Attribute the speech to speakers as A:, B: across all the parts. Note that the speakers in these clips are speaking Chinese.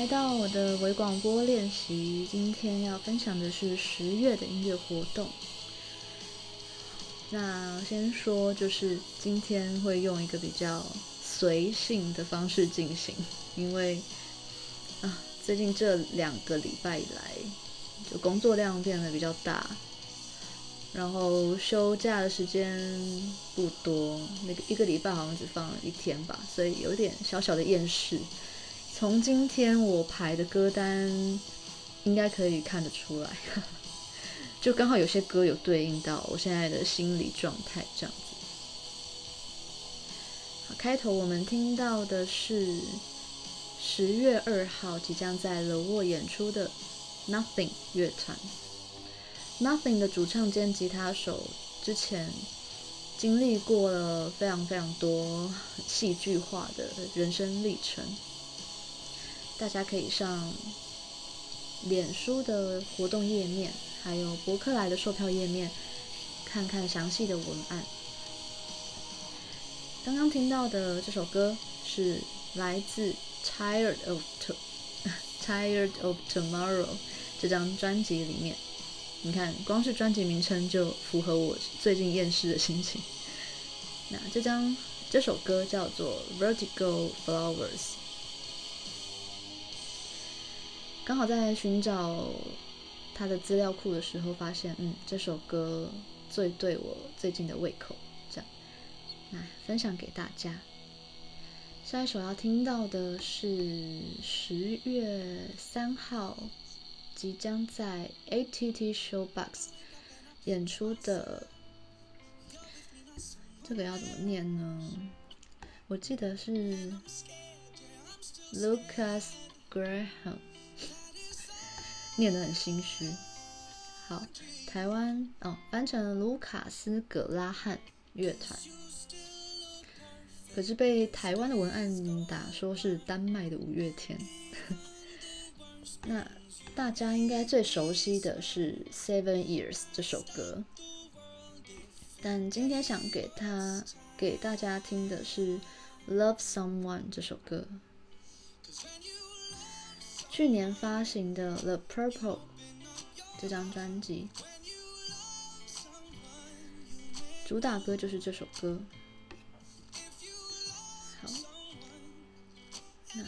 A: 来到我的微广播练习。今天要分享的是十月的音乐活动。那先说，就是今天会用一个比较随性的方式进行，因为啊，最近这两个礼拜以来，就工作量变得比较大，然后休假的时间不多，那个一个礼拜好像只放一天吧，所以有点小小的厌世。从今天我排的歌单，应该可以看得出来，就刚好有些歌有对应到我现在的心理状态这样子。好，开头我们听到的是十月二号即将在 The Wall 演出的 Nothing 乐团。Nothing 的主唱兼吉他手之前经历过了非常非常多戏剧化的人生历程。大家可以上脸书的活动页面，还有博客来的售票页面，看看详细的文案。刚刚听到的这首歌是来自 Tired of to Tired of Tomorrow 这张专辑里面。你看，光是专辑名称就符合我最近厌世的心情。那这张这首歌叫做 Vertigo Flowers。刚好在寻找他的资料库的时候，发现，嗯，这首歌最对我最近的胃口，这样，那分享给大家。下一首要听到的是十月三号即将在 ATT Showbox 演出的，这个要怎么念呢？我记得是 Lucas Graham。念得很心虚。好，台湾哦，翻成了卢卡斯·葛拉汉乐团，可是被台湾的文案打说是丹麦的五月天。那大家应该最熟悉的是《Seven Years》这首歌，但今天想给他给大家听的是《Love Someone》这首歌。去年发行的《The Purple》这张专辑，主打歌就是这首歌。好，那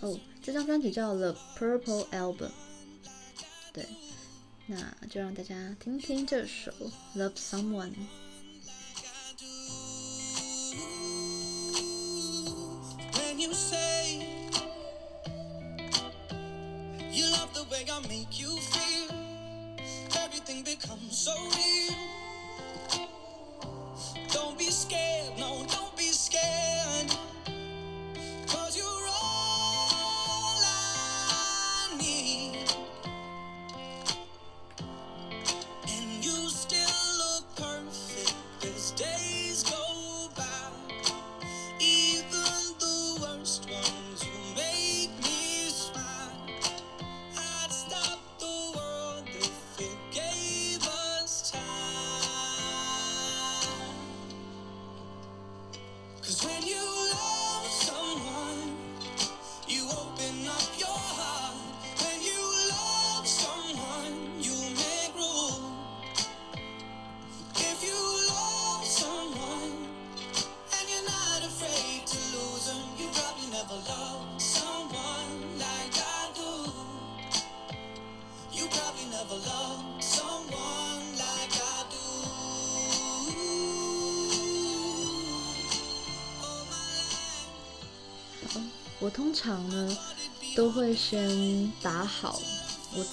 A: 哦，这张专辑叫《The Purple Album》。对，那就让大家听听这首《Love Someone》。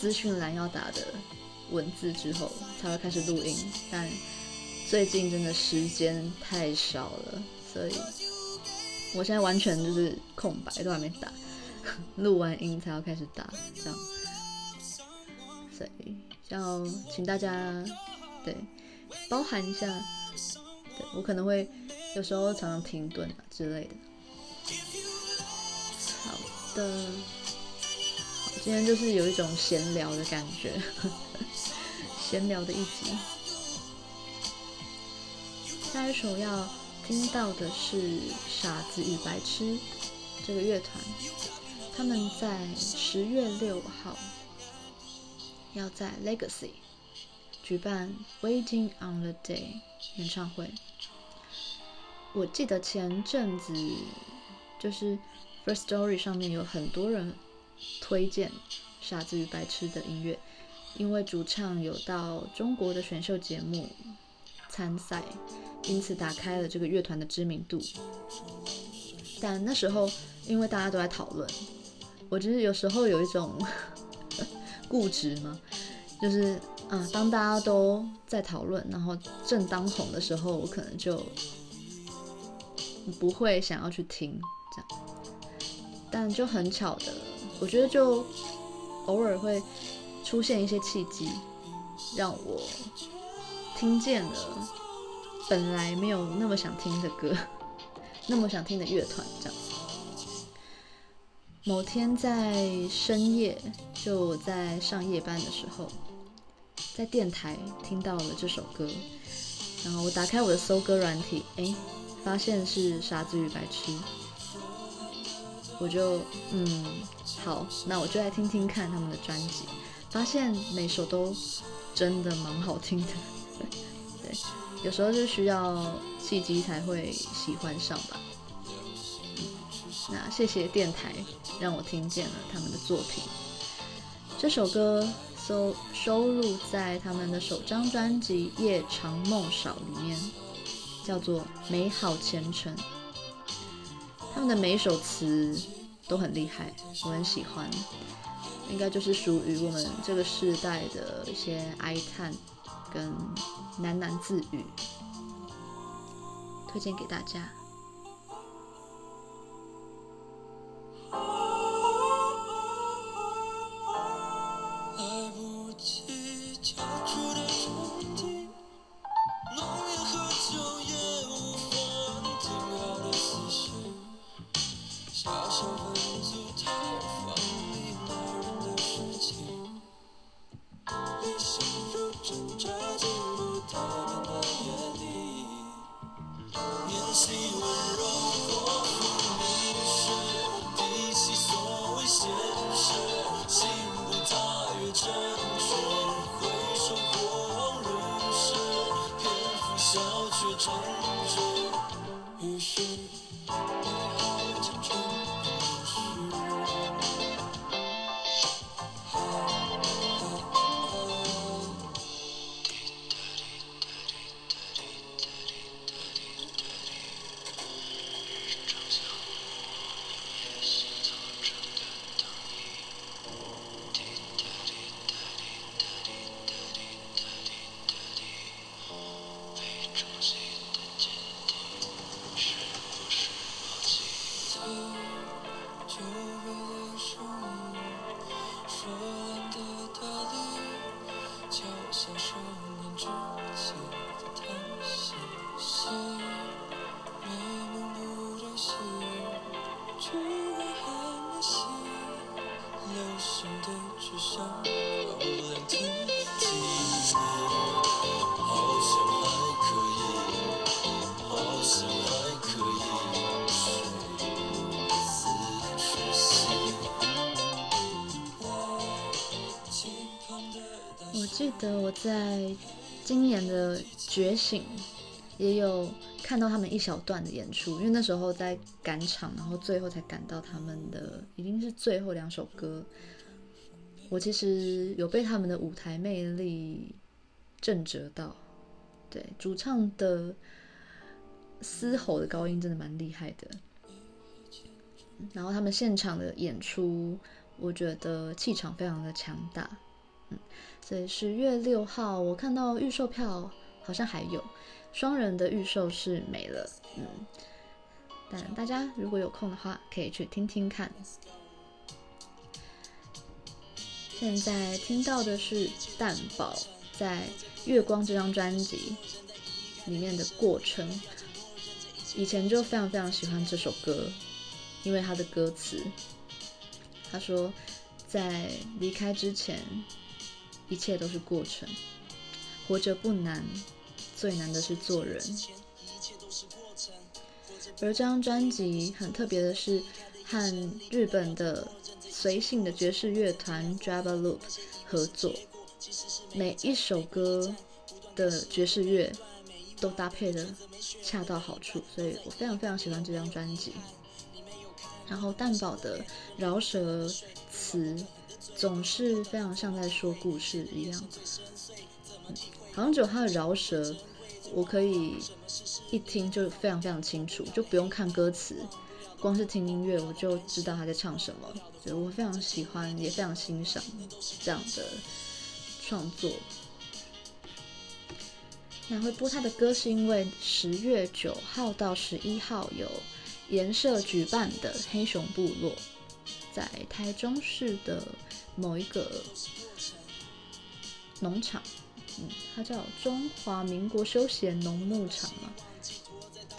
A: 资讯栏要打的文字之后，才会开始录音。但最近真的时间太少了，所以我现在完全就是空白，都还没打，录完音才要开始打，这样。所以要请大家对包含一下，对我可能会有时候常常停顿啊之类的。好的，今天就是有一种闲聊的感觉，闲聊的一集。下一首要听到的是《傻子与白痴》，这个乐团，他们在十月六号要在 Legacy 举办《Waiting on the Day》演唱会。我记得前阵子就是 First Story 上面有很多人推荐《傻子与白痴》的音乐，因为主唱有到中国的选秀节目参赛，因此打开了这个乐团的知名度。但那时候因为大家都在讨论，我觉得有时候有一种 固执嘛，就是啊，当大家都在讨论，然后正当红的时候，我可能就不会想要去听这样。但就很巧的，我觉得就偶尔会出现一些契机，让我听见了本来没有那么想听的歌，那么想听的乐团这样。某天在深夜，就我在上夜班的时候，在电台听到了这首歌，然后我打开我的搜歌软体，哎，发现是《傻子与白痴》，我就嗯，好，那我就来听听看他们的专辑，发现每首都真的蛮好听的，对，有时候就需要契机才会喜欢上吧。那谢谢电台让我听见了他们的作品。这首歌收收录在他们的首张专辑《夜长梦少》里面，叫做《美好前程》。他们的每一首词都很厉害，我很喜欢。应该就是属于我们这个时代的一些哀叹跟喃喃自语，推荐给大家。记得我在今年的觉醒也有看到他们一小段的演出，因为那时候在赶场，然后最后才赶到他们的，已经是最后两首歌。我其实有被他们的舞台魅力震慑到，对，主唱的嘶吼的高音真的蛮厉害的。然后他们现场的演出，我觉得气场非常的强大。所以十月六号，我看到预售票好像还有双人的预售是没了，嗯，但大家如果有空的话，可以去听听看。现在听到的是蛋宝在《月光》这张专辑里面的过程，以前就非常非常喜欢这首歌，因为他的歌词，他说在离开之前。一切都是过程，活着不难，最难的是做人。而这张专辑很特别的是，和日本的随性的爵士乐团 d r a v a Loop 合作，每一首歌的爵士乐都搭配得恰到好处，所以我非常非常喜欢这张专辑。然后蛋堡的饶舌词总是非常像在说故事一样，好像只有他的饶舌，我可以一听就非常非常清楚，就不用看歌词，光是听音乐我就知道他在唱什么。所以我非常喜欢，也非常欣赏这样的创作。那会播他的歌是因为十月九号到十一号有颜社举办的黑熊部落，在台中市的某一个农场。嗯，它叫中华民国休闲农牧场嘛，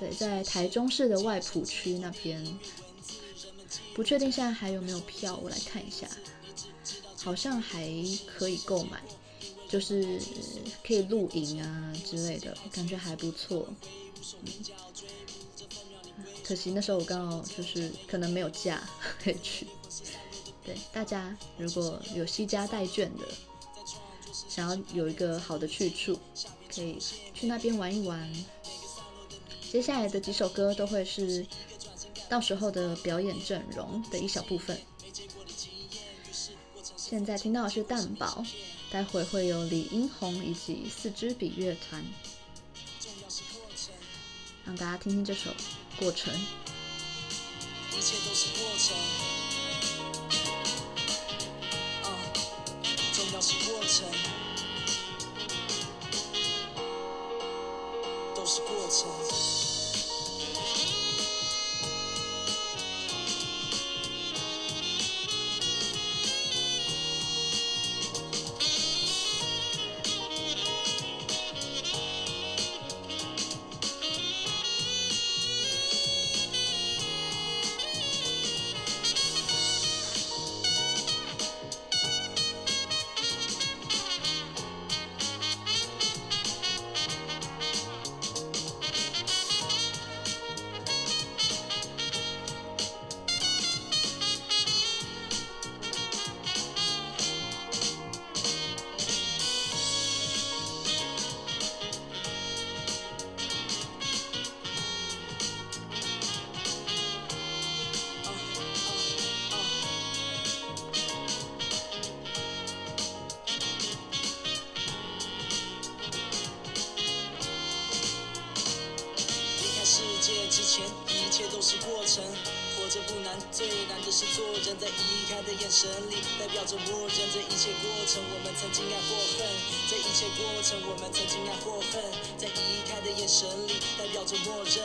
A: 对，在台中市的外埔区那边，不确定现在还有没有票，我来看一下，好像还可以购买，就是可以露营啊之类的，感觉还不错。可惜那时候我刚好就是可能没有假可以去。对，大家如果有携家带眷的。想要有一个好的去处，可以去那边玩一玩。接下来的几首歌都会是到时候的表演阵容的一小部分。现在听到的是蛋堡，待会会有李英宏以及四支笔乐团，让大家听听这首《过程》。一切都是过程，spłoceń do spłoceń 前一切都是过程活着不
B: 难最难的是做人。在离开的眼神里代表着默认这一切过程。我们曾经爱过恨在一切过程我们曾经爱过恨在离开的眼神里代表着默认。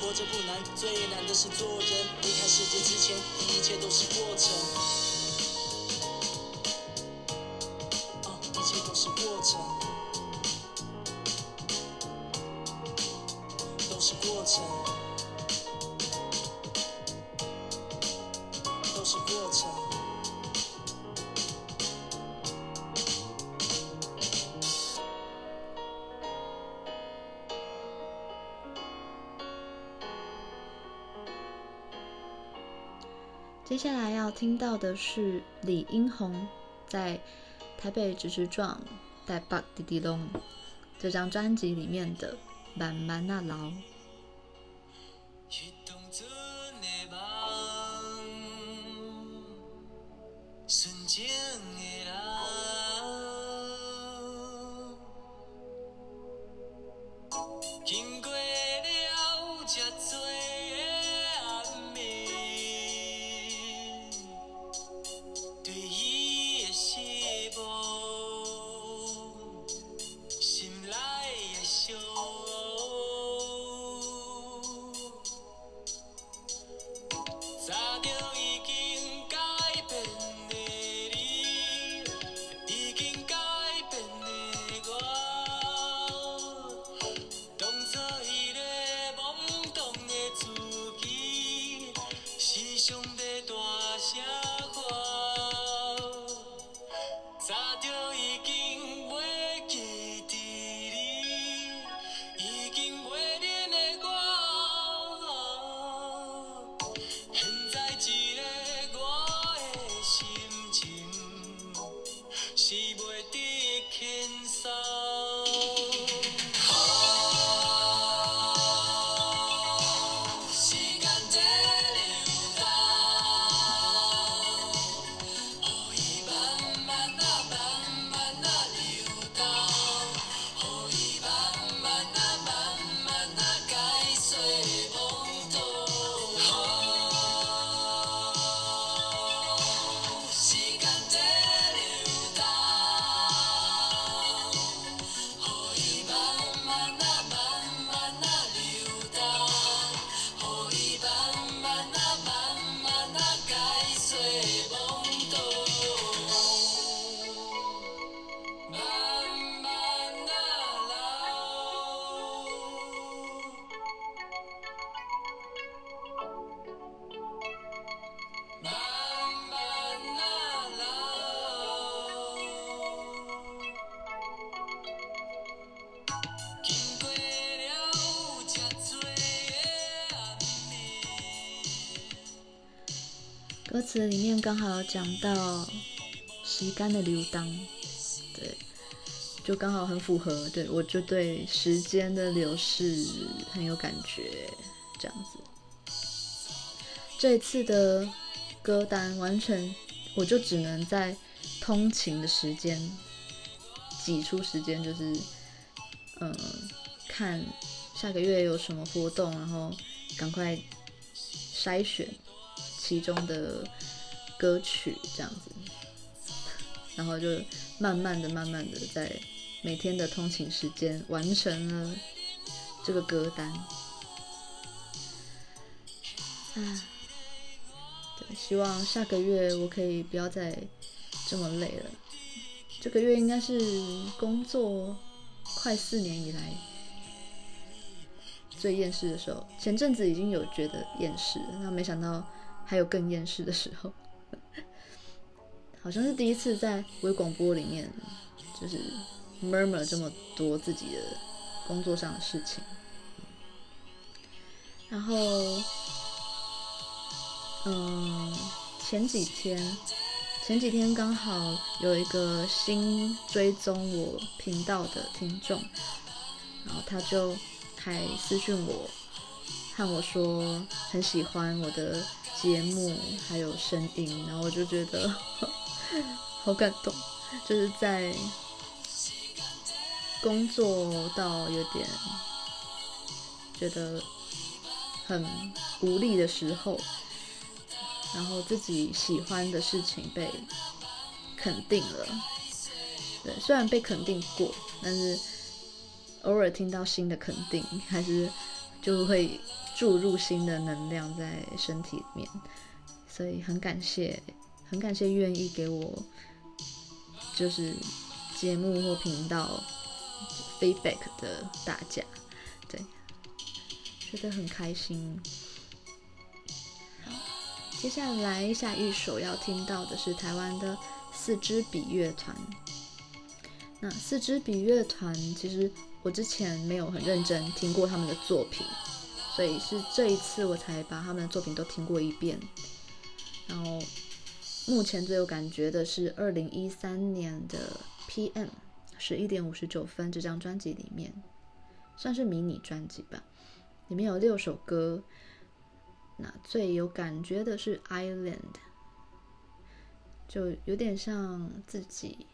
B: 活着不难最难的是做人。离开世界之前一切都是过程。一切都是过
A: 要听到的是李英宏在台北直直撞带 bug 滴滴隆这张专辑里面的慢慢啊老。刚好讲到时间的流当，对，就刚好很符合，对，我就对时间的流逝很有感觉，这样子。这一次的歌单完全，我就只能在通勤的时间挤出时间，就是嗯，看下个月有什么活动，然后赶快筛选。其中的歌曲这样子，然后就慢慢的、慢慢的在每天的通勤时间完成了这个歌单。唉，希望下个月我可以不要再这么累了。这个月应该是工作快四年以来最厌世的时候。前阵子已经有觉得厌世，那没想到。还有更厌世的时候，好像是第一次在微广播里面，就是 murmur 这么多自己的工作上的事情。然后，嗯，前几天，前几天刚好有一个新追踪我频道的听众，然后他就还私讯我，和我说很喜欢我的。节目还有声音，然后我就觉得 好感动，就是在工作到有点觉得很无力的时候，然后自己喜欢的事情被肯定了。对，虽然被肯定过，但是偶尔听到新的肯定，还是就会。注入新的能量在身体里面，所以很感谢，很感谢愿意给我就是节目或频道 feedback 的大家，对，觉得很开心。好，接下来下一首要听到的是台湾的四支笔乐团。那四支笔乐团其实我之前没有很认真听过他们的作品。所以是这一次我才把他们的作品都听过一遍，然后目前最有感觉的是二零一三年的 PM 十一点五十九分这张专辑里面，算是迷你专辑吧，里面有六首歌，那最有感觉的是 Island，就有点像自己，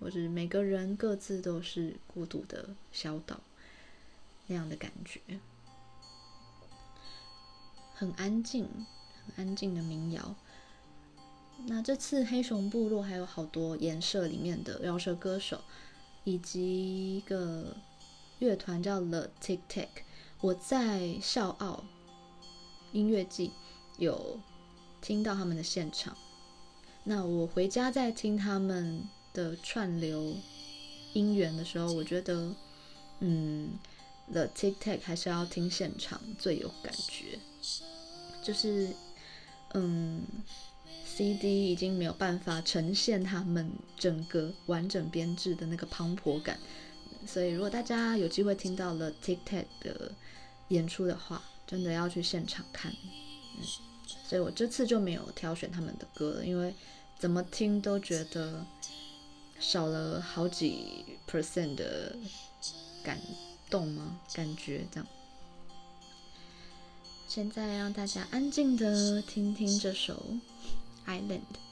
A: 或是每个人各自都是孤独的小岛那样的感觉。很安静，很安静的民谣。那这次黑熊部落还有好多颜社里面的饶舌歌手，以及一个乐团叫 The Tick Tack。我在笑傲音乐季有听到他们的现场。那我回家在听他们的串流音源的时候，我觉得，嗯，The Tick Tack 还是要听现场最有感觉。就是，嗯，CD 已经没有办法呈现他们整个完整编制的那个磅礴感，所以如果大家有机会听到了 Tic Tac 的演出的话，真的要去现场看。嗯，所以我这次就没有挑选他们的歌了，因为怎么听都觉得少了好几 percent 的感动吗？感觉这样。现在让大家安静的听听这首《Island》。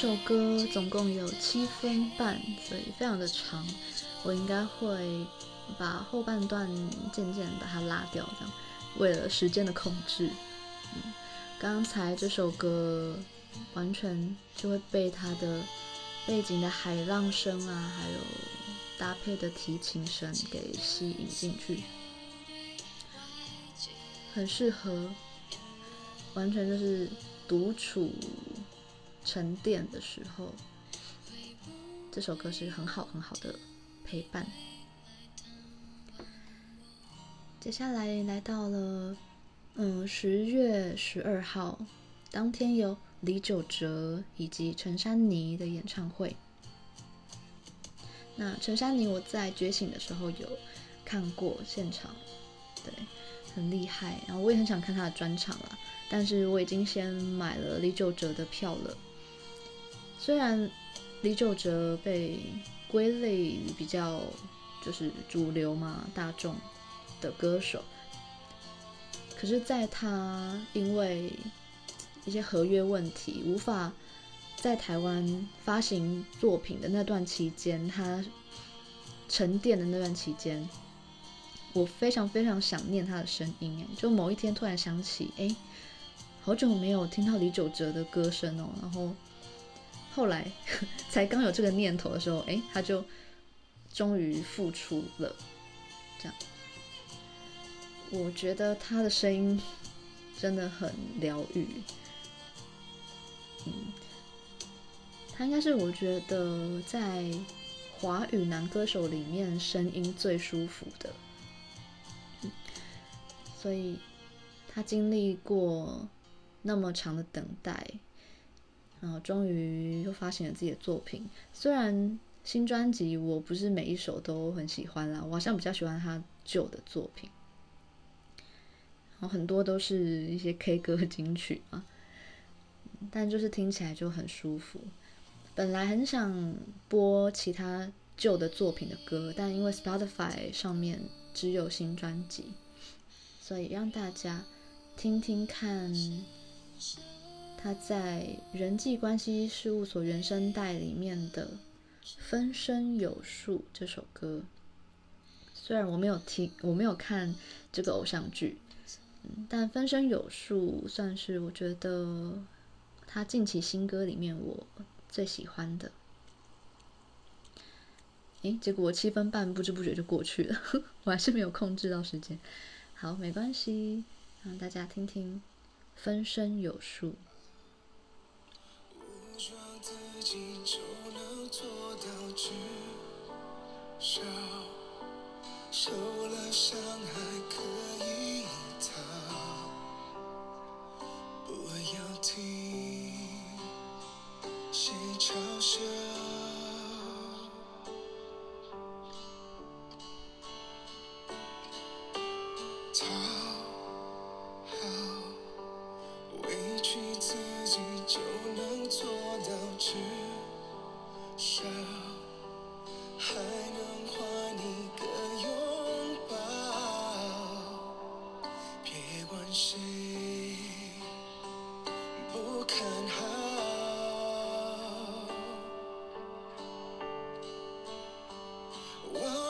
A: 这首歌总共有七分半，所以非常的长。我应该会把后半段渐渐把它拉掉，这样为了时间的控制。嗯，刚才这首歌完全就会被它的背景的海浪声啊，还有搭配的提琴声给吸引进去，很适合，完全就是独处。沉淀的时候，这首歌是很好很好的陪伴。接下来来到了，嗯，十月十二号，当天有李玖哲以及陈珊妮的演唱会。那陈珊妮我在觉醒的时候有看过现场，对，很厉害。然后我也很想看他的专场了，但是我已经先买了李玖哲的票了。虽然李玖哲被归类于比较就是主流嘛，大众的歌手，可是，在他因为一些合约问题无法在台湾发行作品的那段期间，他沉淀的那段期间，我非常非常想念他的声音。哎，就某一天突然想起，哎，好久没有听到李玖哲的歌声哦，然后。后来 才刚有这个念头的时候，哎，他就终于复出了。这样，我觉得他的声音真的很疗愈。嗯，他应该是我觉得在华语男歌手里面声音最舒服的。嗯，所以他经历过那么长的等待。然后终于又发行了自己的作品，虽然新专辑我不是每一首都很喜欢啦，我好像比较喜欢他旧的作品，然后很多都是一些 K 歌金曲啊，但就是听起来就很舒服。本来很想播其他旧的作品的歌，但因为 Spotify 上面只有新专辑，所以让大家听听看。他在人际关系事务所原声带里面的《分身有术》这首歌，虽然我没有听，我没有看这个偶像剧，但《分身有术》算是我觉得他近期新歌里面我最喜欢的。诶，结果我七分半不知不觉就过去了，我还是没有控制到时间。好，没关系，让大家听听《分身有术》。
B: 自己就能做到，至少受了伤还可以逃，不要听谁嘲笑。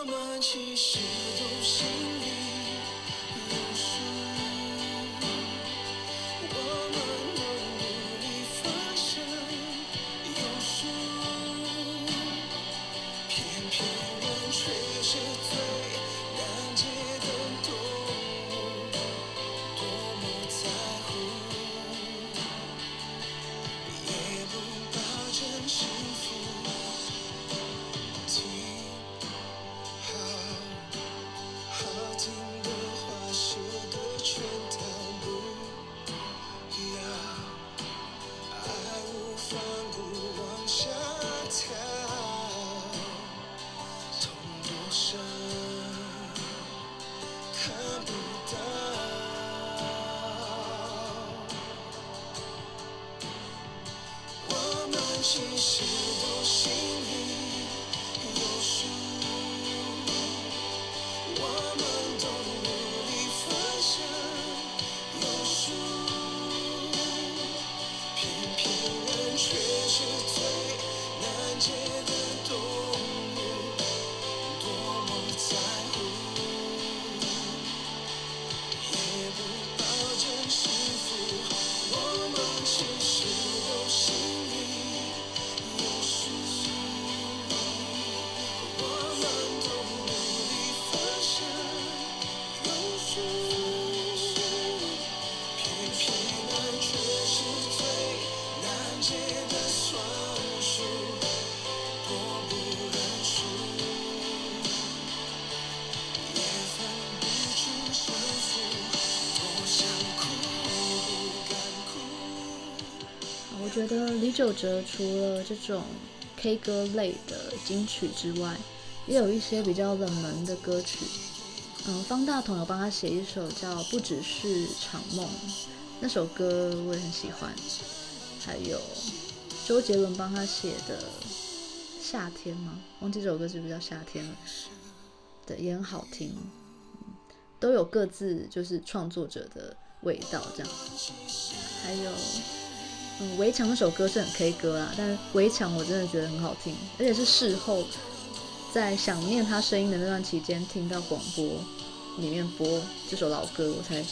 B: 我们其实都心
A: 里九哲除了这种 K 歌类的金曲之外，也有一些比较冷门的歌曲。嗯，方大同有帮他写一首叫《不只是场梦》，那首歌我也很喜欢。还有周杰伦帮他写的《夏天》吗？忘记这首歌是不是叫《夏天》了？对，也很好听。都有各自就是创作者的味道，这样。还有。嗯，围墙那首歌是很 K 歌啦，但是围墙我真的觉得很好听，而且是事后在想念他声音的那段期间，听到广播里面播这首老歌，我才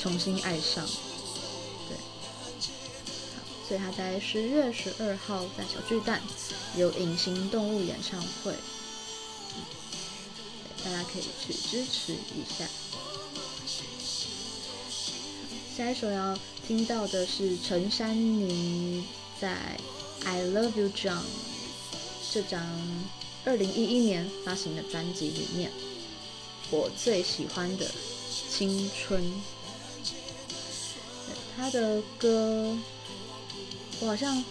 A: 重新爱上。对，所以他在十月十二号在小巨蛋有隐形动物演唱会，大家可以去支持一下。下一首要听到的是陈珊妮在《I Love You John》这张二零一一年发行的专辑里面，我最喜欢的《青春》。他的歌，我好像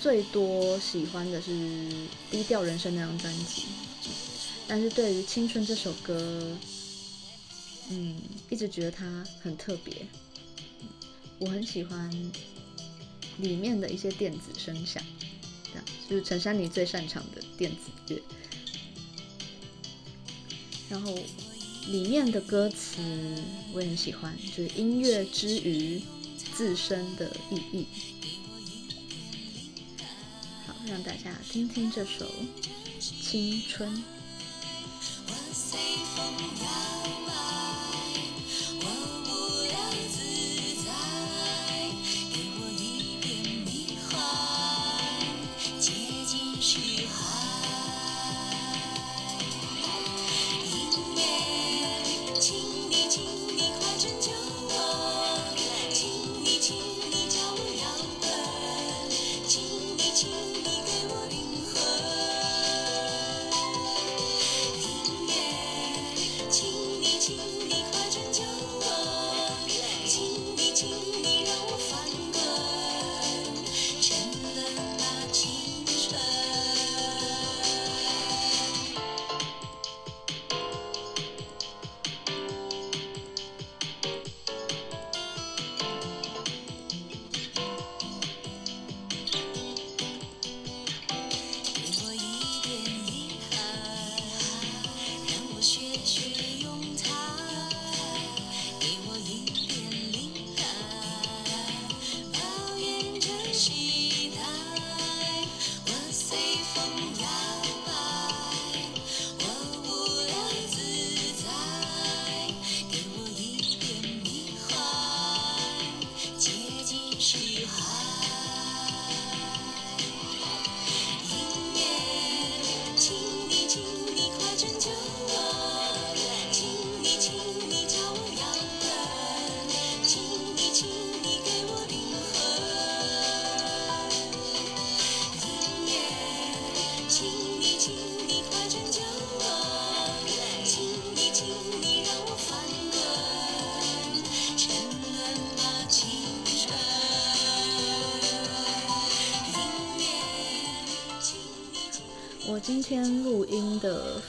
A: 最多喜欢的是《低调人生》那张专辑，但是对于《青春》这首歌，嗯，一直觉得它很特别。我很喜欢里面的一些电子声响，这样就是陈珊妮最擅长的电子乐。然后里面的歌词我也很喜欢，就是音乐之于自身的意义。好，让大家听听这首《青春》。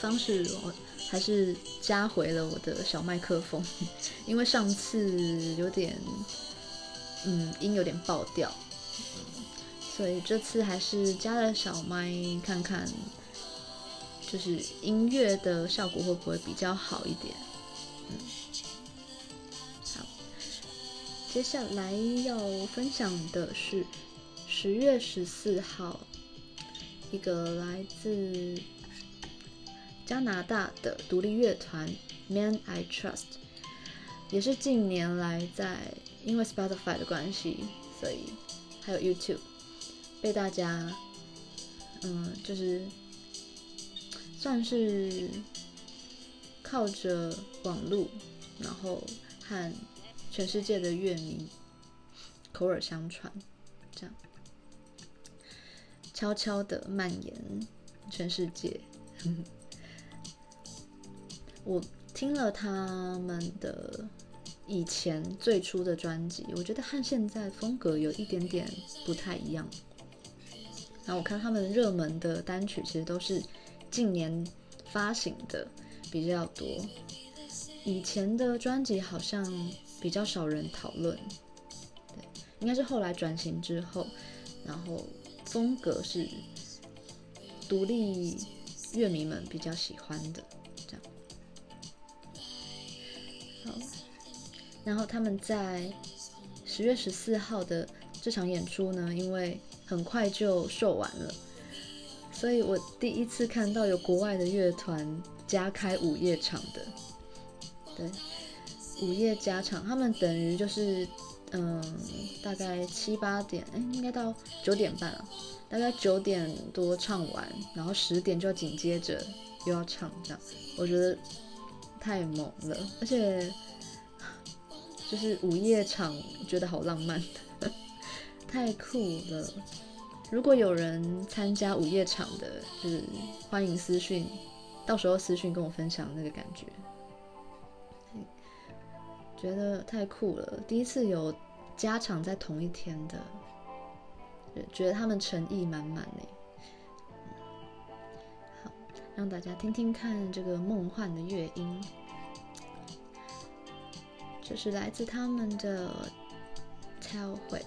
A: 当时，我还是加回了我的小麦克风，因为上次有点，嗯，音有点爆掉，所以这次还是加了小麦，看看就是音乐的效果会不会比较好一点。嗯，好，接下来要分享的是十月十四号，一个来自加拿大的独立乐团 Man I Trust，也是近年来在因为 Spotify 的关系，所以还有 YouTube。被大家，嗯，就是算是靠着网络，然后和全世界的乐迷口耳相传，这样悄悄的蔓延全世界。我听了他们的以前最初的专辑，我觉得和现在风格有一点点不太一样。然后我看他们热门的单曲，其实都是近年发行的比较多。以前的专辑好像比较少人讨论，对，应该是后来转型之后，然后风格是独立乐迷们比较喜欢的然后他们在十月十四号的这场演出呢，因为很快就售完了，所以我第一次看到有国外的乐团加开午夜场的，对，午夜加场，他们等于就是，嗯，大概七八点，哎，应该到九点半了，大概九点多唱完，然后十点就紧接着又要唱，这样，我觉得太猛了，而且就是午夜场，觉得好浪漫。太酷了！如果有人参加午夜场的，就是欢迎私讯，到时候私讯跟我分享那个感觉，觉得太酷了。第一次有加场在同一天的，觉得他们诚意满满呢。让大家听听看这个梦幻的乐音，这是来自他们的 tell 会。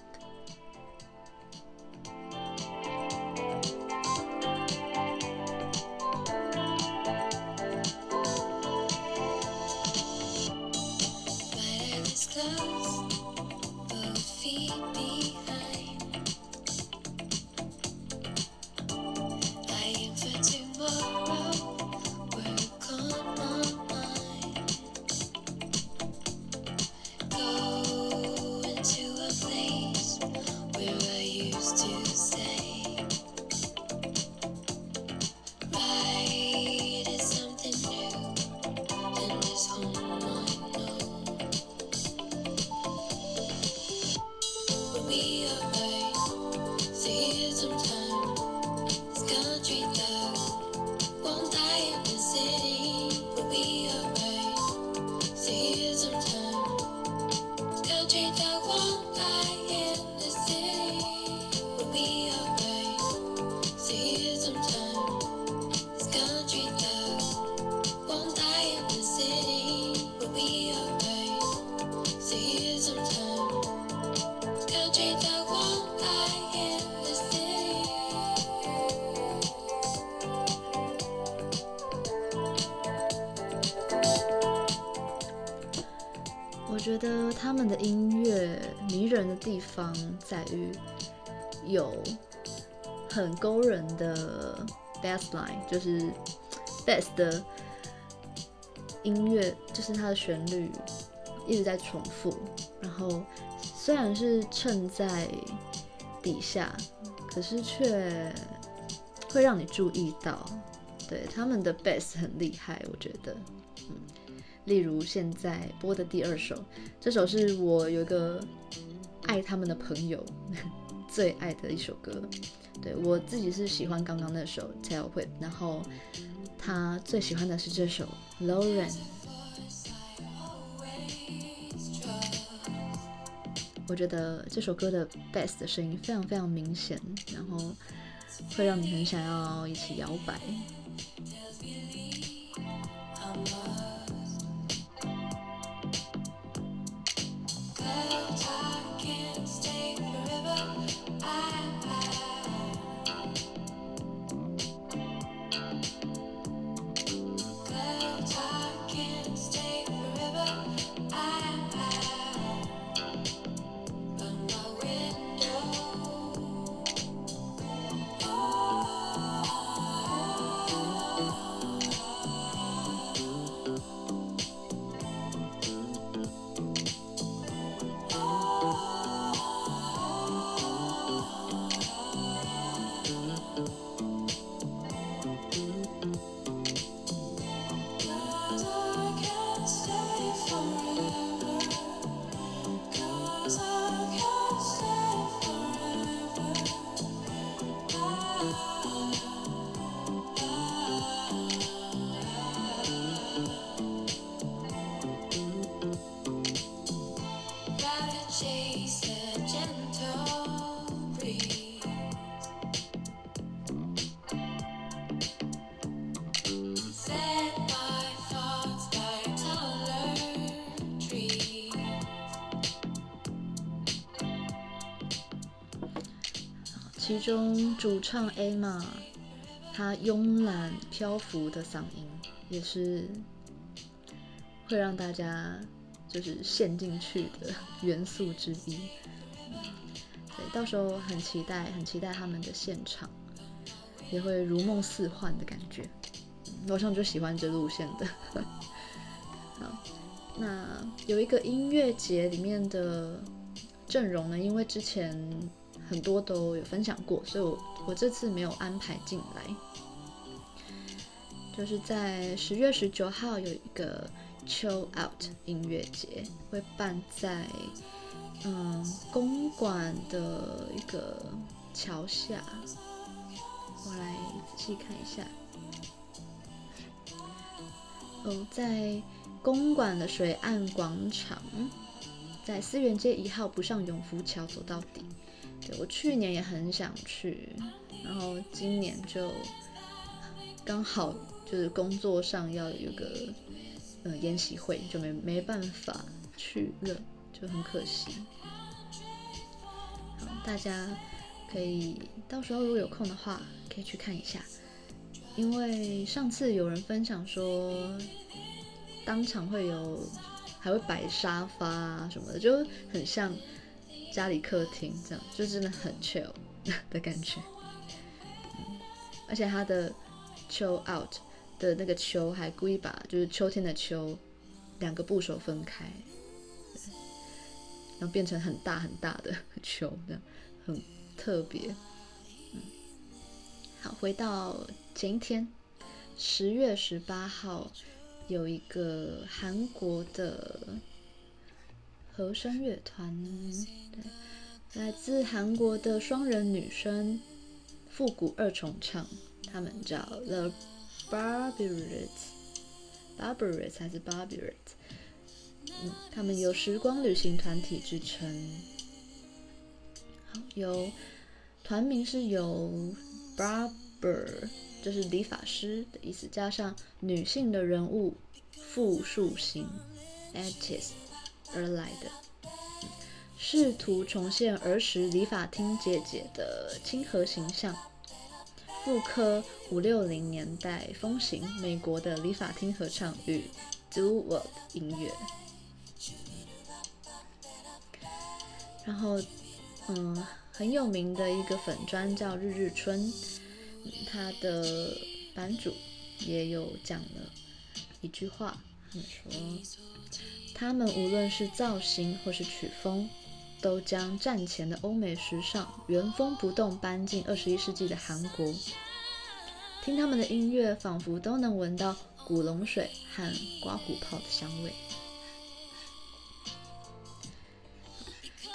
A: Bass line，就是 bass 的音乐，就是它的旋律一直在重复，然后虽然是衬在底下，可是却会让你注意到，对，他们的 bass 很厉害，我觉得，嗯。例如现在播的第二首，这首是我有一个爱他们的朋友最爱的一首歌。对，我自己是喜欢刚刚那首《Tell Whip》，然后他最喜欢的是这首《Lauren》。我觉得这首歌的 bass 的声音非常非常明显，然后会让你很想要一起摇摆。主唱 Emma，她慵懒漂浮的嗓音，也是会让大家就是陷进去的元素之一。对，到时候很期待，很期待他们的现场，也会如梦似幻的感觉。我上就喜欢这路线的。好，那有一个音乐节里面的阵容呢，因为之前。很多都有分享过，所以我我这次没有安排进来。就是在十月十九号有一个 Chill Out 音乐节，会办在嗯公馆的一个桥下。我来仔细看一下。哦，在公馆的水岸广场，在思源街一号不上永福桥走到底。对，我去年也很想去，然后今年就刚好就是工作上要有个呃研习会，就没没办法去了，就很可惜。好，大家可以到时候如果有空的话，可以去看一下，因为上次有人分享说，当场会有还会摆沙发啊什么的，就很像。家里客厅这样，就真的很 chill 的感觉。而且它的 chill out 的那个秋还故意把就是秋天的秋两个部首分开，然后变成很大很大的 秋，这样很特别。嗯，好，回到前一天，十月十八号有一个韩国的。和声乐团，对，来自韩国的双人女声复古二重唱，他们叫 The Barbarets，Barbarets 还是 Barbarets？嗯，他们有时光旅行团体之称。好，有团名是由 Barber，就是理发师的意思，加上女性的人物复数形 artist。而来的，试图重现儿时理发厅姐姐的亲和形象，复刻五六零年代风行美国的理发厅合唱与 doo wop 音乐。然后，嗯，很有名的一个粉专叫日日春，他的版主也有讲了一句话，他说。他们无论是造型或是曲风，都将战前的欧美时尚原封不动搬进二十一世纪的韩国。听他们的音乐，仿佛都能闻到古龙水和刮胡泡的香味。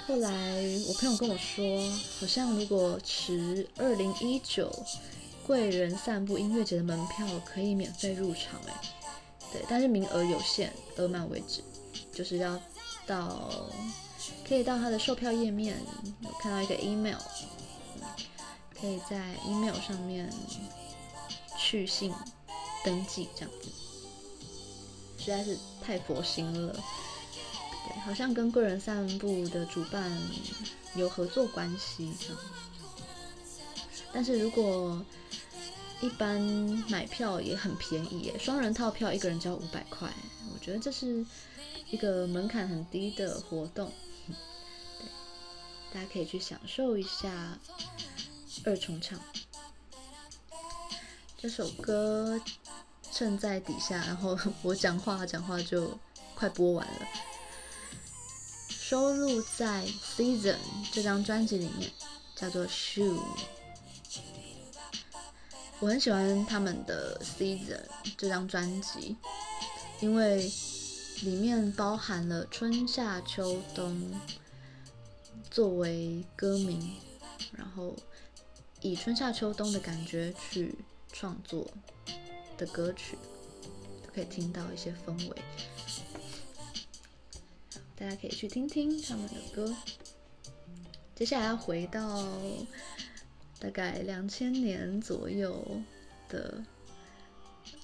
A: 后来我朋友跟我说，好像如果持二零一九贵人散步音乐节的门票，可以免费入场。哎，对，但是名额有限，额满为止。就是要到，可以到他的售票页面，有看到一个 email，可以在 email 上面去信登记这样子，实在是太佛心了。对，好像跟贵人散步的主办有合作关系这样。但是如果一般买票也很便宜耶，双人套票一个人只要五百块，我觉得这是。一个门槛很低的活动，对，大家可以去享受一下二重唱这首歌。趁在底下，然后我讲话讲话就快播完了。收录在《Season》这张专辑里面，叫做《Shoe》。我很喜欢他们的《Season》这张专辑，因为。里面包含了春夏秋冬作为歌名，然后以春夏秋冬的感觉去创作的歌曲，都可以听到一些氛围。大家可以去听听他们的歌。接下来要回到大概两千年左右的，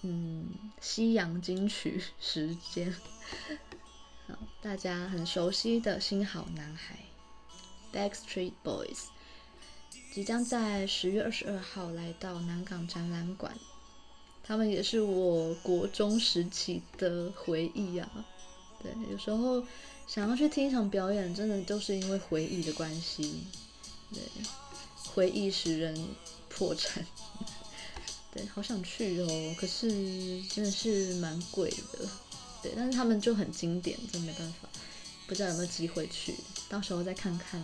A: 嗯，西洋金曲时间。好，大家很熟悉的新好男孩 Backstreet Boys 即将在十月二十二号来到南港展览馆。他们也是我国中时期的回忆啊。对，有时候。想要去听一场表演，真的就是因为回忆的关系。对，回忆使人破产。对，好想去哦，可是真的是蛮贵的。对，但是他们就很经典，真没办法。不知道有没有机会去，到时候再看看。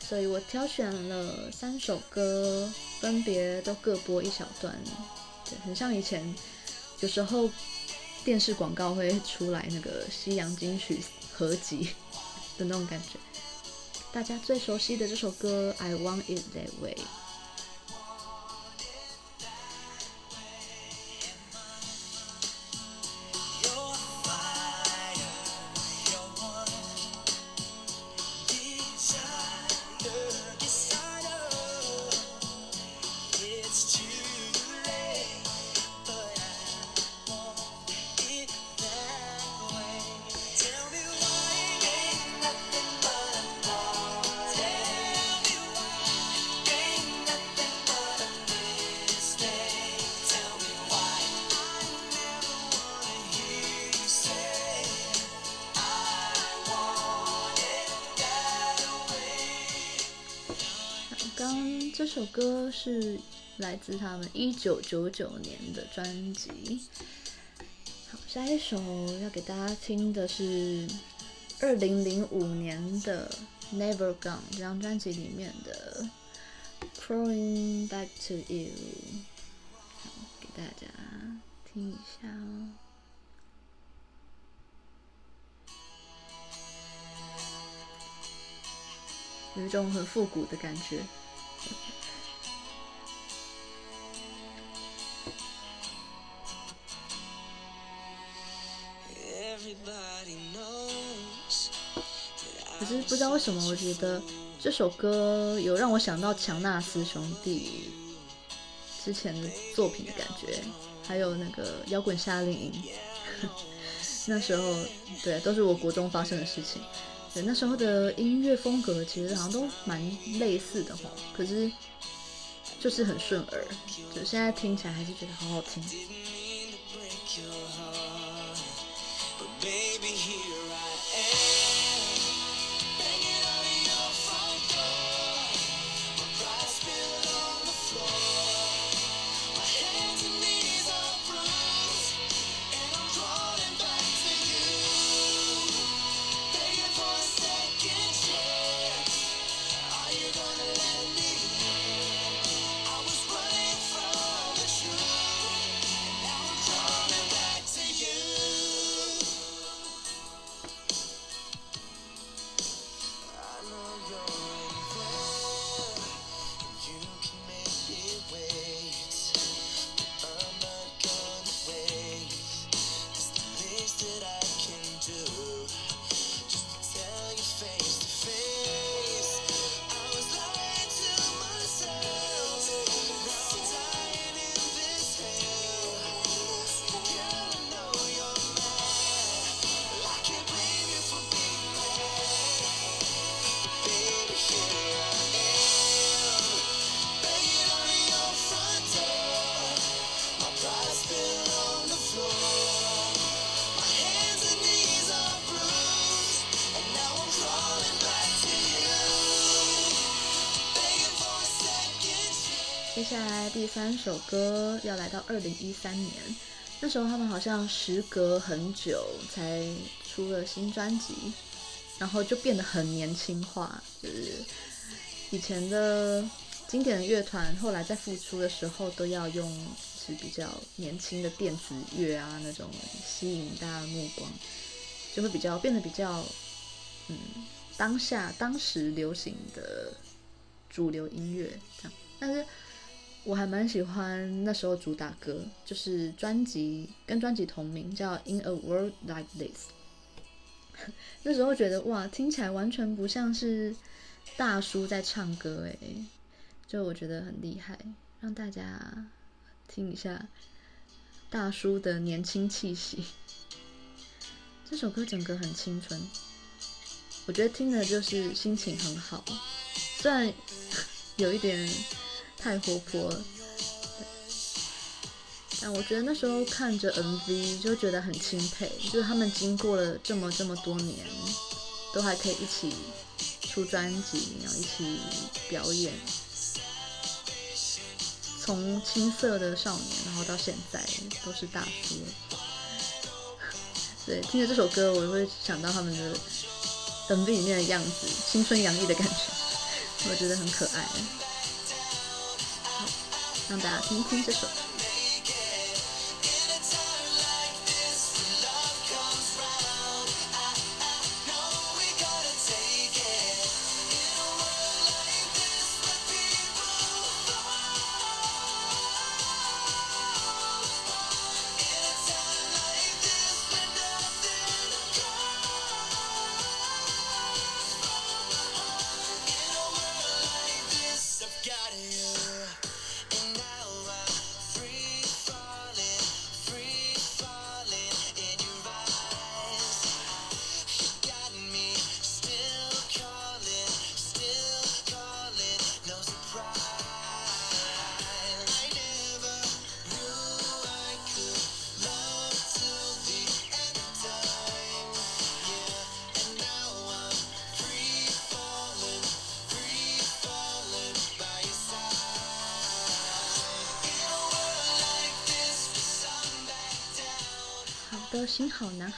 A: 所以我挑选了三首歌，分别都各播一小段。对，很像以前有时候。电视广告会出来那个西洋金曲合集的那种感觉，大家最熟悉的这首歌《I Want It That Way》。首歌是来自他们一九九九年的专辑。好，下一首要给大家听的是二零零五年的《Never Gone》这张专辑里面的《Crawling Back to You》。好，给大家听一下哦，有一种很复古的感觉。可是不知道为什么，我觉得这首歌有让我想到强纳斯兄弟之前的作品的感觉，还有那个摇滚夏令营，那时候对，都是我国中发生的事情。对，那时候的音乐风格其实好像都蛮类似的哈，可是就是很顺耳，就现在听起来还是觉得好好听。下来第三首歌要来到二零一三年，那时候他们好像时隔很久才出了新专辑，然后就变得很年轻化，就是以前的经典的乐团后来在复出的时候都要用是比较年轻的电子乐啊，那种吸引大家的目光，就会比较变得比较嗯当下当时流行的主流音乐这样，但是。我还蛮喜欢那时候主打歌，就是专辑跟专辑同名，叫《In a World Like This 》。那时候觉得哇，听起来完全不像是大叔在唱歌哎，就我觉得很厉害，让大家听一下大叔的年轻气息。这首歌整个很青春，我觉得听的就是心情很好，虽然 有一点太活泼了。但我觉得那时候看着 MV 就觉得很钦佩，就是他们经过了这么这么多年，都还可以一起出专辑，然后一起表演，从青涩的少年，然后到现在都是大叔。对，听着这首歌，我就会想到他们的 MV 里面的样子，青春洋溢的感觉，我觉得很可爱。让大家听一听这首。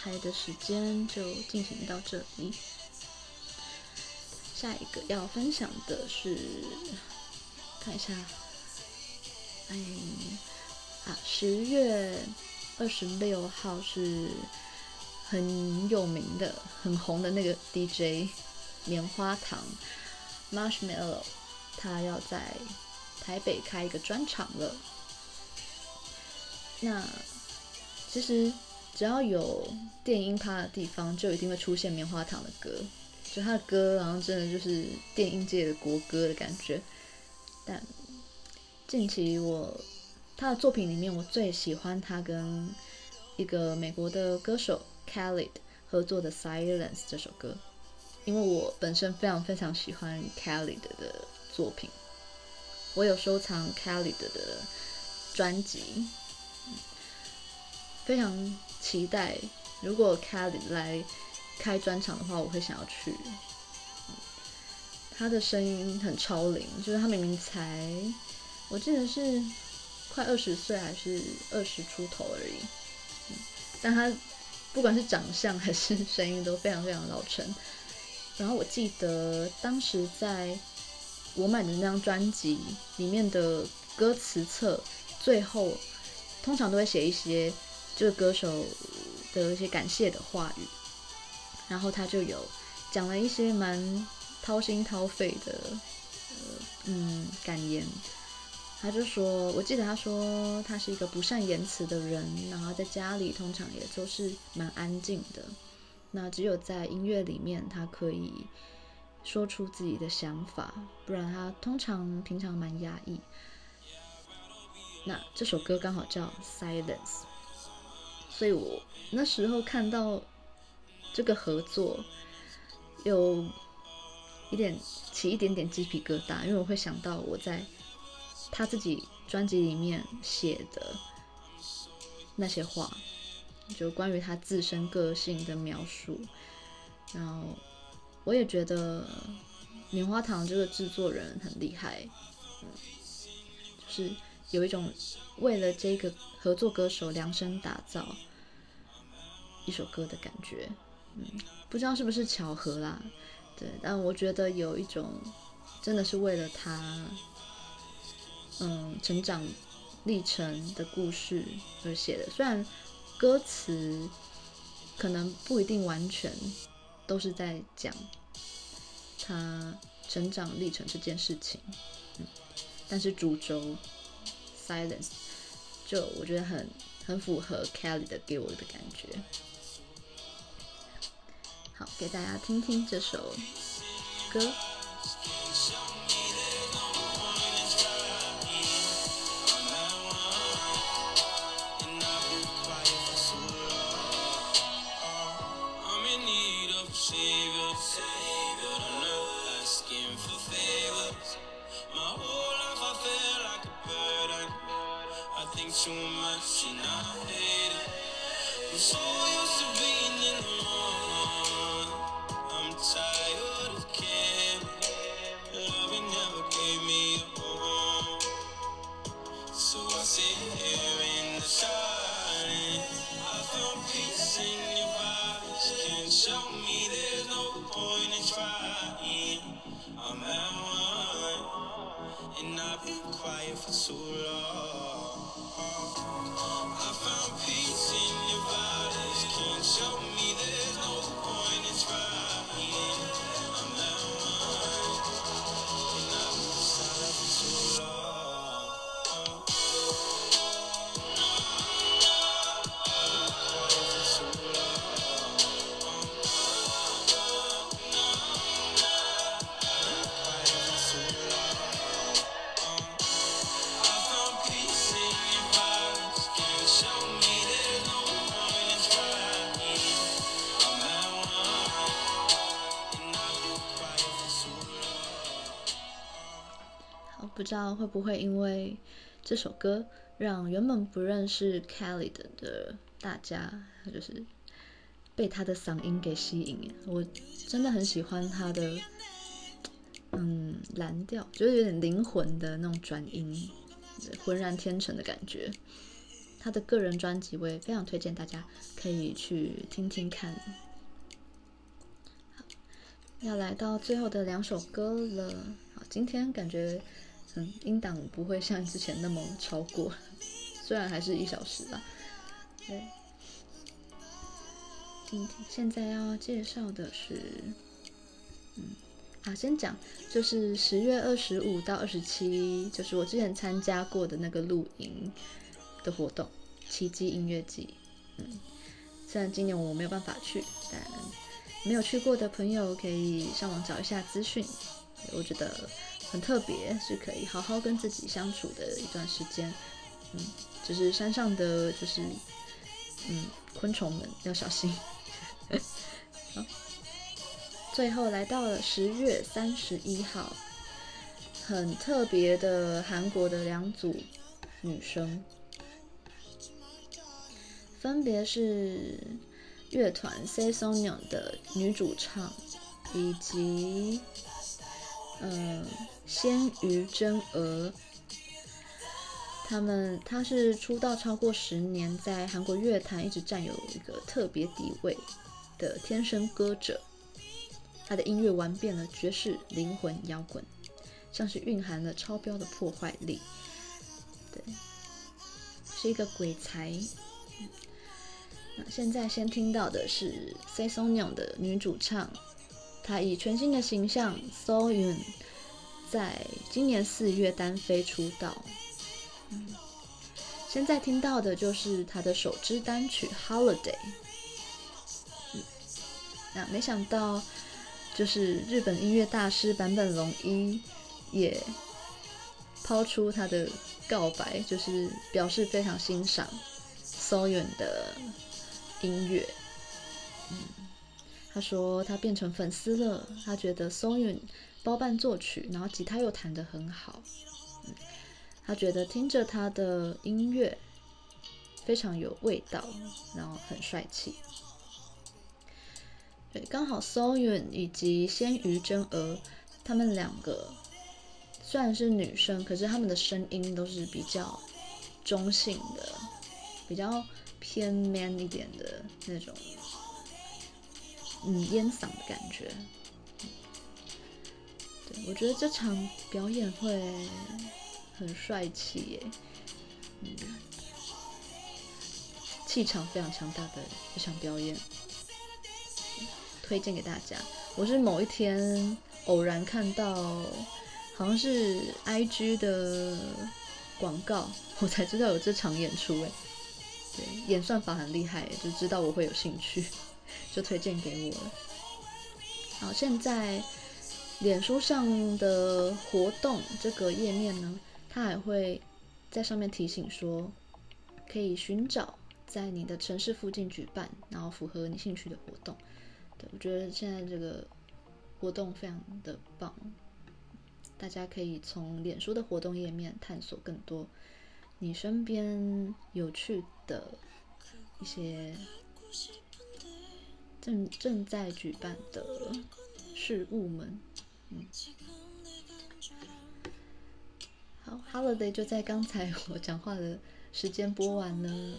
A: 好男孩的时间就进行到这里。下一个要分享的是，看一下，哎，啊，十月二十六号是很有名的、很红的那个 DJ 棉花糖 Marshmallow，他要在台北开一个专场了。那其实。只要有电音趴的地方，就一定会出现棉花糖的歌。就他的歌，好像真的就是电音界的国歌的感觉。但近期我他的作品里面，我最喜欢他跟一个美国的歌手 Khalid 合作的《Silence》这首歌，因为我本身非常非常喜欢 Khalid 的作品，我有收藏 Khalid 的专辑。非常期待，如果 Kelly 来开专场的话，我会想要去。他的声音很超龄，就是他明明才，我记得是快二十岁还是二十出头而已，但他不管是长相还是声音都非常非常老成。然后我记得当时在我买的那张专辑里面的歌词册最后，通常都会写一些。这个歌手的一些感谢的话语，然后他就有讲了一些蛮掏心掏肺的，呃，嗯，感言。他就说，我记得他说他是一个不善言辞的人，然后在家里通常也都是蛮安静的。那只有在音乐里面，他可以说出自己的想法，不然他通常平常蛮压抑。那这首歌刚好叫《Silence》。所以我那时候看到这个合作，有一点起一点点鸡皮疙瘩，因为我会想到我在他自己专辑里面写的那些话，就关于他自身个性的描述。然后我也觉得棉花糖这个制作人很厉害，嗯，就是有一种为了这个合作歌手量身打造一首歌的感觉，嗯，不知道是不是巧合啦，对，但我觉得有一种真的是为了他，嗯，成长历程的故事而写的。虽然歌词可能不一定完全都是在讲他成长历程这件事情，嗯，但是主轴 Silence 就我觉得很很符合 Kelly 的给我的感觉。好，给大家听听这首歌。不知道会不会因为这首歌让原本不认识 Khalid 的大家，就是被他的嗓音给吸引。我真的很喜欢他的，嗯，蓝调，就是有点灵魂的那种转音，浑然天成的感觉。他的个人专辑我也非常推荐大家可以去听听看。好，要来到最后的两首歌了。好，今天感觉。嗯，音档不会像之前那么超过，虽然还是一小时吧。对，今天现在要介绍的是，嗯，啊，先讲就是十月二十五到二十七，就是我之前参加过的那个露营的活动，奇迹音乐季。嗯，虽然今年我没有办法去，但没有去过的朋友可以上网找一下资讯。我觉得。很特别，是可以好好跟自己相处的一段时间。嗯，就是山上的，就是嗯，昆虫们要小心。好，最后来到了十月三十一号，很特别的韩国的两组女生，分别是乐团 SESONyeon 的女主唱以及。嗯，鲜于真娥，他们他是出道超过十年，在韩国乐坛一直占有一个特别地位的天生歌者。他的音乐玩遍了爵士、灵魂摇滚，像是蕴含了超标的破坏力。对，是一个鬼才。那现在先听到的是 SESONyeon 的女主唱。她以全新的形象 Soyun 在今年四月单飞出道。嗯，现在听到的就是他的首支单曲 Holiday。嗯，那没想到，就是日本音乐大师坂本龙一也抛出他的告白，就是表示非常欣赏 Soyun 的音乐。嗯。他说他变成粉丝了，他觉得 Soyun 包办作曲，然后吉他又弹得很好，嗯，他觉得听着他的音乐非常有味道，然后很帅气。对，刚好 Soyun 以及鲜于真娥他们两个虽然是女生，可是他们的声音都是比较中性的，比较偏 man 一点的那种。嗯，烟嗓的感觉。我觉得这场表演会很帅气耶，嗯，气场非常强大的一场表演，推荐给大家。我是某一天偶然看到，好像是 IG 的广告，我才知道有这场演出哎。对，演算法很厉害，就知道我会有兴趣。就推荐给我了。好，现在脸书上的活动这个页面呢，它还会在上面提醒说，可以寻找在你的城市附近举办，然后符合你兴趣的活动。对，我觉得现在这个活动非常的棒，大家可以从脸书的活动页面探索更多你身边有趣的一些正正在举办的事物们。嗯，好，Holiday 就在刚才我讲话的时间播完了。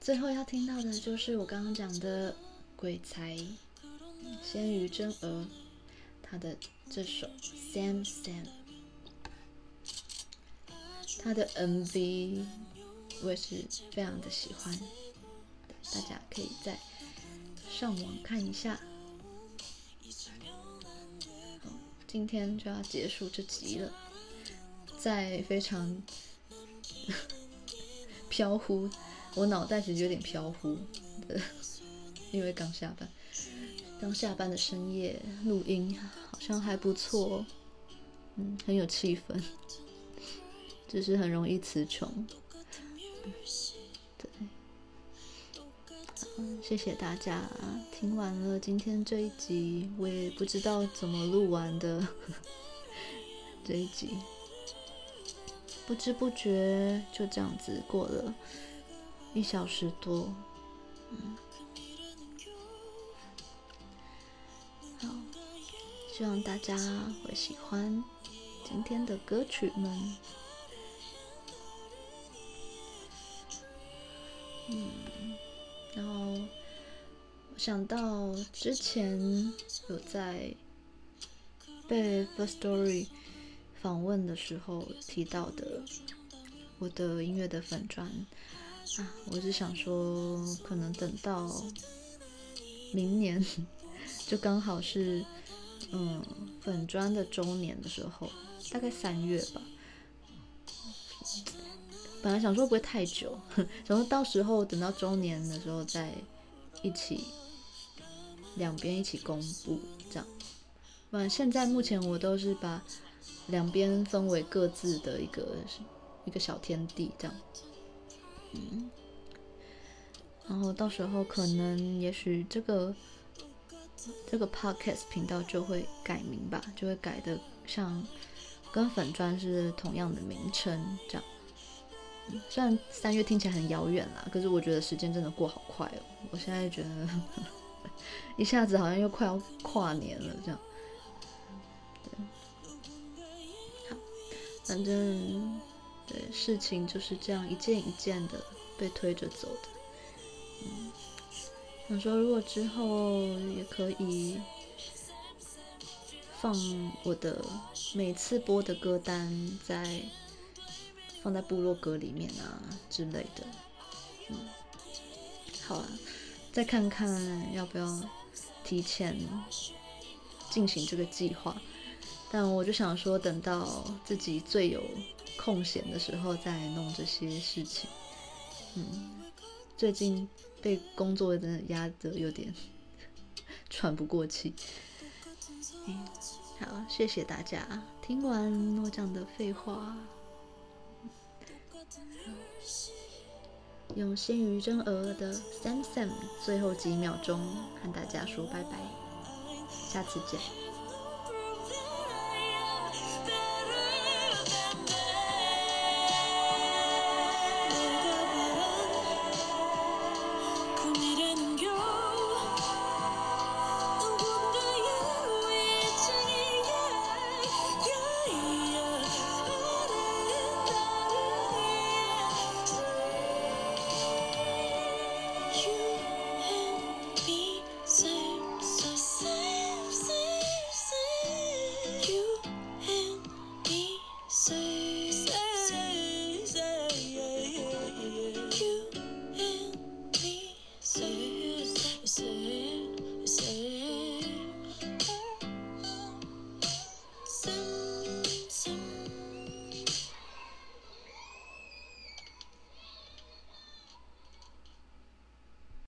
A: 最后要听到的就是我刚刚讲的。鬼才，鲜于真娥，他的这首《Sam Sam》，他的 MV 我也是非常的喜欢，大家可以再上网看一下。今天就要结束这集了，在非常 飘忽，我脑袋其实有点飘忽。因为刚下班，刚下班的深夜录音好像还不错，嗯，很有气氛，只是很容易词穷。谢谢大家听完了今天这一集，我也不知道怎么录完的这一集，不知不觉就这样子过了一小时多，嗯。希望大家会喜欢今天的歌曲们。嗯，然后想到之前有在被 First Story 访问的时候提到的我的音乐的粉专啊，我是想说，可能等到明年 就刚好是。嗯，粉专的周年的时候，大概三月吧。本来想说不会太久，想说到时候等到周年的时候再一起两边一起公布这样。反正现在目前我都是把两边分为各自的一个一个小天地这样。嗯，然后到时候可能也许这个。这个 podcast 频道就会改名吧，就会改的像跟粉专是同样的名称这样。虽然三月听起来很遥远啦，可是我觉得时间真的过好快哦。我现在觉得 一下子好像又快要跨年了这样。对，好，反正对，事情就是这样一件一件的被推着走的。嗯。想说，如果之后也可以放我的每次播的歌单在放在部落格里面啊之类的，嗯，好啊，再看看要不要提前进行这个计划。但我就想说，等到自己最有空闲的时候再弄这些事情。嗯，最近。被工作真的压得有点 喘不过气。嗯，好，谢谢大家听完我讲的废话，用鲜鱼蒸鹅的 Sam Sam 最后几秒钟和大家说拜拜，下次见。